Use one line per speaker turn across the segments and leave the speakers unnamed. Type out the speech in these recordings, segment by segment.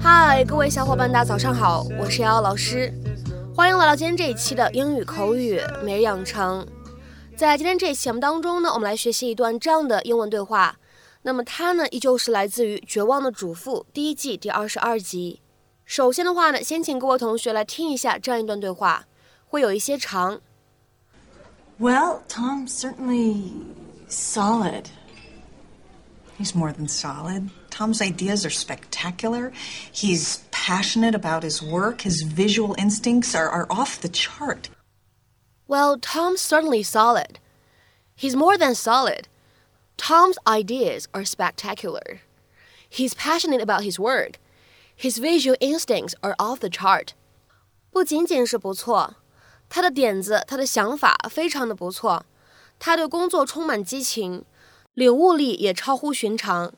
嗨，各位小伙伴，大家早上好，我是瑶瑶老师，欢迎来到今天这一期的英语口语每日养成。在今天这一期节目当中呢，我们来学习一段这样的英文对话。那么它呢，依旧是来自于《绝望的主妇》第一季第二十二集。首先的话呢，先请各位同学来听一下这样一段对话，会有一些长。
Well, Tom's certainly solid.
He's more than solid. Tom's ideas are spectacular. He's passionate about his work. His visual instincts are, are off the chart.
Well, Tom's certainly solid. He's more than solid. Tom's ideas are spectacular. He's passionate about his work. His visual instincts are off the chart. 不仅仅是不错，他的点子、他的想法非常的不错，他对工作充满激情，领悟力也超乎寻常。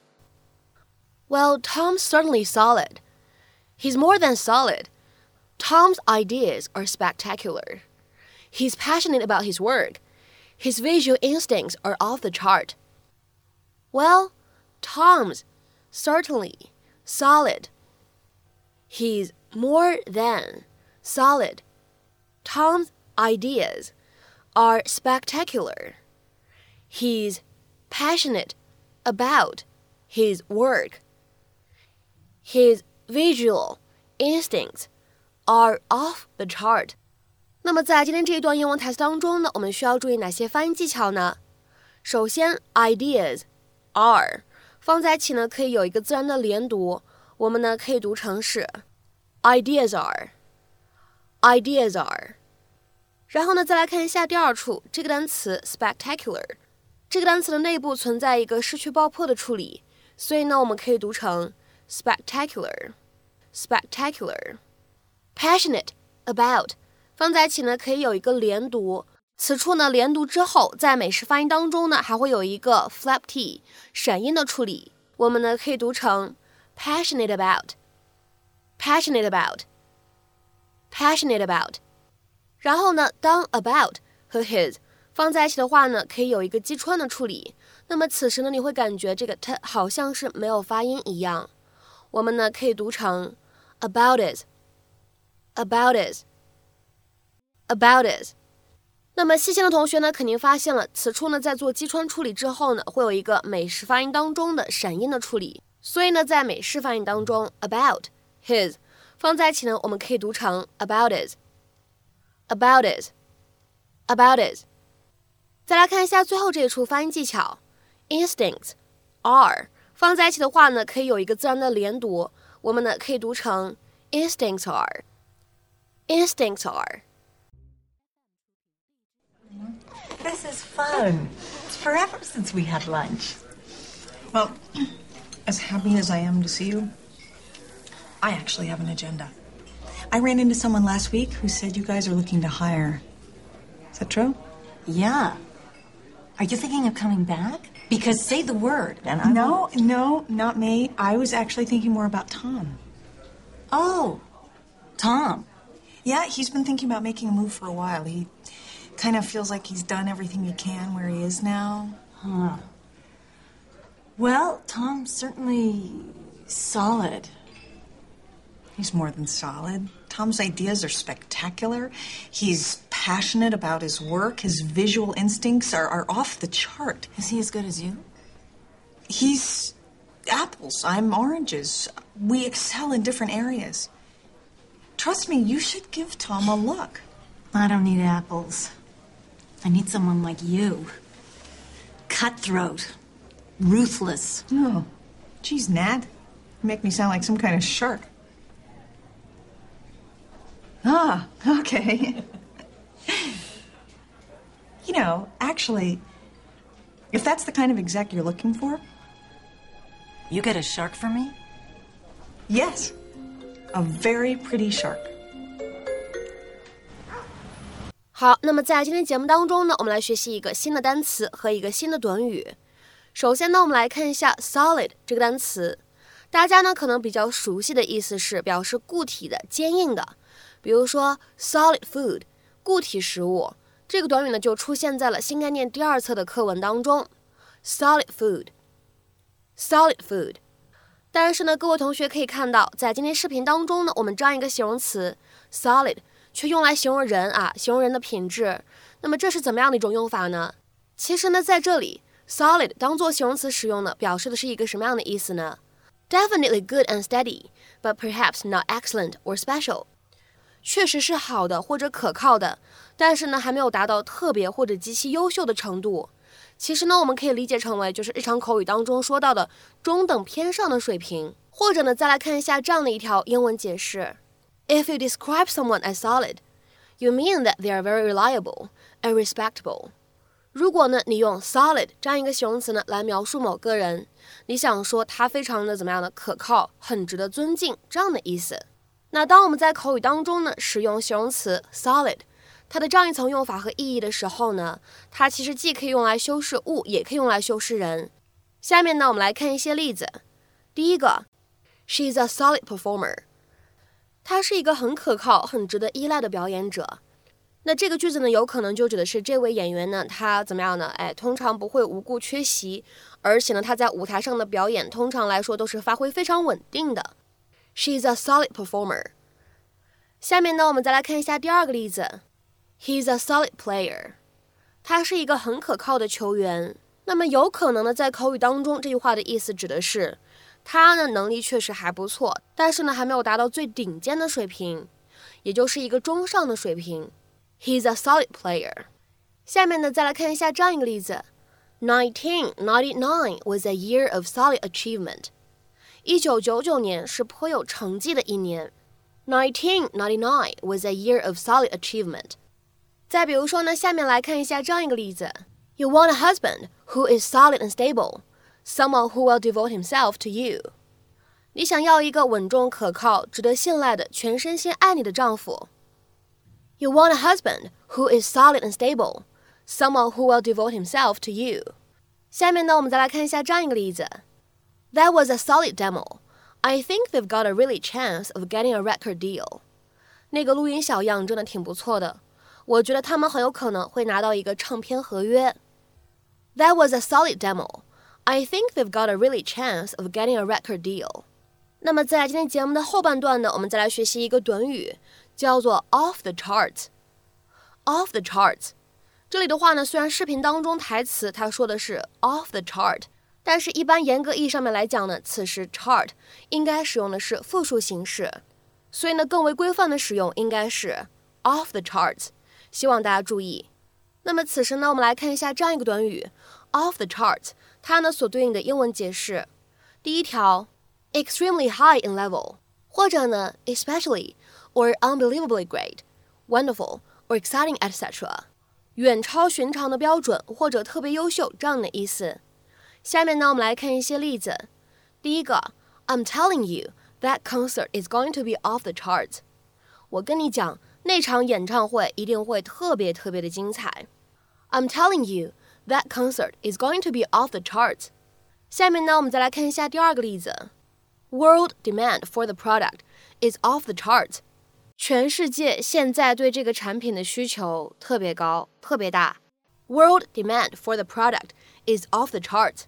Well, Tom's certainly solid. He's more than solid. Tom's ideas are spectacular. He's passionate about his work. His visual instincts are off the chart. Well, Tom's certainly solid. He's more than solid. Tom's ideas are spectacular. He's passionate about his work. His visual instincts are off the chart. 那么在今天这一段英文台词当中呢，我们需要注意哪些发音技巧呢？首先，ideas are 放在一起呢，可以有一个自然的连读， 我们呢可以读成是 ideas are，ideas are。然后呢，再来看一下第二处这个单词 spectacular，这个单词的内部存在一个失去爆破的处理，所以呢，我们可以读成 spectacular，spectacular。passionate about 放在一起呢，可以有一个连读。此处呢，连读之后，在美式发音当中呢，还会有一个 flap t 闪音的处理。我们呢可以读成 passionate about，passionate about，passionate about。然后呢，当 about 和 his 放在一起的话呢，可以有一个击穿的处理。那么此时呢，你会感觉这个 t 好像是没有发音一样。我们呢可以读成 about is，about is，about is。那么细心的同学呢，肯定发现了，此处呢在做击穿处理之后呢，会有一个美式发音当中的闪音的处理。所以呢，在美式发音当中，about his 放在一起呢，我们可以读成 about is，about is，about is。再来看一下最后这一处发音技巧，instincts are 放在一起的话呢，可以有一个自然的连读，我们呢可以读成 instincts are，instincts are。
This is fun. It's forever since we had lunch. Well, as happy as I am to see you, I actually have an agenda. I ran into someone last week who said you guys are looking to hire. Is that true?
Yeah. Are you thinking of coming back? Because say the word, and I
No, no, not me. I was actually thinking more about Tom.
Oh, Tom.
Yeah, he's been thinking about making a move for a while. He kind of feels like he's done everything he can where he is now.
Huh. Well, Tom's certainly solid.
He's more than solid. Tom's ideas are spectacular. He's passionate about his work. His visual instincts are, are off the chart.
Is he as good as you?
He's apples. I'm oranges. We excel in different areas. Trust me, you should give Tom a look.
I don't need apples. I need someone like you. Cutthroat Ruthless.
Oh, geez, Nat. You make me sound like some kind of shark. Ah, okay. you know, actually, if that's the kind of exec you're looking for,
You get a shark for me?
yes, a very pretty shark.
好，那么在今天节目当中呢，我们来学习一个新的单词和一个新的短语。 首先呢，我们来看一下 solid 这个单词，大家呢可能比较熟悉的意思是表示固体的、坚硬的，比如说 solid food，固体食物。这个短语呢就出现在了新概念第二册的课文当中，solid food，solid food。但是呢，各位同学可以看到，在今天视频当中呢，我们这样一个形容词 solid 却用来形容人啊，形容人的品质。那么这是怎么样的一种用法呢？其实呢，在这里 solid 当做形容词使用呢，表示的是一个什么样的意思呢？Definitely good and steady, but perhaps not excellent or special。确实是好的或者可靠的，但是呢，还没有达到特别或者极其优秀的程度。其实呢，我们可以理解成为就是日常口语当中说到的中等偏上的水平。或者呢，再来看一下这样的一条英文解释：If you describe someone as solid, you mean that they are very reliable and respectable。 如果呢，你用 solid 这样一个形容词呢来描述某个人，你想说他非常的怎么样的可靠，很值得尊敬这样的意思。那当我们在口语当中呢使用形容词 solid，它的这样一层用法和意义的时候呢，它其实既可以用来修饰物，也可以用来修饰人。下面呢，我们来看一些例子。第一个，She's a solid performer，她是一个很可靠、很值得依赖的表演者。那这个句子呢，有可能就指的是这位演员呢，他怎么样呢？哎，通常不会无故缺席，而且呢，他在舞台上的表演通常来说都是发挥非常稳定的。She's a solid performer。下面呢，我们再来看一下第二个例子。He's a solid player。他是一个很可靠的球员。那么有可能呢，在口语当中，这句话的意思指的是他呢能力确实还不错，但是呢还没有达到最顶尖的水平，也就是一个中上的水平。He's a solid player。下面呢，再来看一下这样一个例子。Nineteen ninety nine was a year of solid achievement。一九九九年是颇有成绩的一年。Nineteen ninety nine was a year of solid achievement。再比如说呢，下面来看一下这样一个例子：You want a husband who is solid and stable, someone who will devote himself to you。你想要一个稳重可靠、值得信赖的、全身心爱你的丈夫。 You want a husband who is solid and stable, someone who will devote himself to you。下面呢，我们再来看一下这样一个例子。That was a solid demo. I think they've got a really chance of getting a record deal. 那个录音小样真的挺不错的，我觉得他们很有可能会拿到一个唱片合约。That was a solid demo. I think they've got a really chance of getting a record deal. 那么在今天节目的后半段呢，我们再来学习一个短语， 叫做 off the charts。off the charts，这里的话呢，虽然视频当中台词他说的是 off the chart。但是，一般严格意义上面来讲呢，此时 chart 应该使用的是复数形式，所以呢，更为规范的使用应该是 off the charts。希望大家注意。那么此时呢，我们来看一下这样一个短语 off the charts，它呢所对应的英文解释。第一条，extremely high in level，或者呢，especially or unbelievably great，wonderful or exciting etc，远超寻常的标准或者特别优秀这样的意思。下面呢，我们来看一些例子。第一个，I'm telling you that concert is going to be off the charts。我跟你讲，那场演唱会一定会特别特别的精彩。I'm telling you that concert is going to be off the charts。下面呢，我们再来看一下第二个例子。World demand for the product is off the charts。 全世界现在对这个产品的需求特别高，特别大。World demand for the product is off the charts。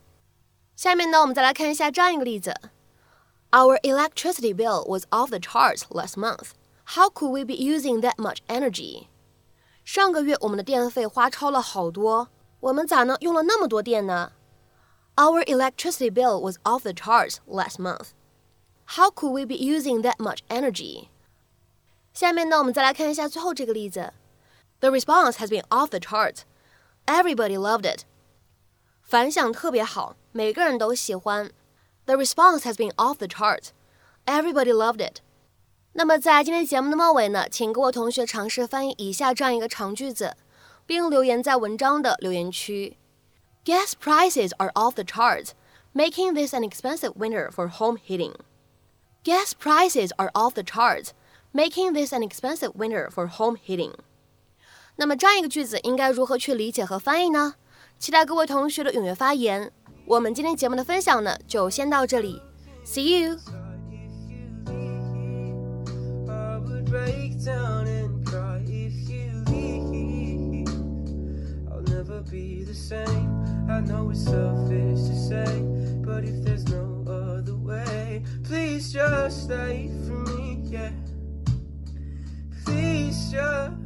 下面呢，我们再来看一下这样一个例子：Our electricity bill was off the charts last month. How could we be using that much energy? 上个月我们的电费花超了好多，我们咋能用了那么多电呢？Our electricity bill was off the charts last month. How could we be using that much energy? 下面呢，我们再来看一下最后这个例子：The response has been off the charts. Everybody loved it. 反响特别好，每个人都喜欢。The response has been off the charts. Everybody loved it. 那么在今天节目的末尾呢，请各位同学尝试翻译以下这样一个长句子，并留言在文章的留言区。Gas prices are off the charts, making this an expensive winter for home heating. Gas prices are off the charts, making this an expensive winter for home heating。那么这样一个句子应该如何去理解和翻译呢？期待各位同学的踊跃发言。我们今天节目的分享呢，就先到这里，See you。
break you the same. I know it's selfish to say, but if there's no other way, please just stay. yaşa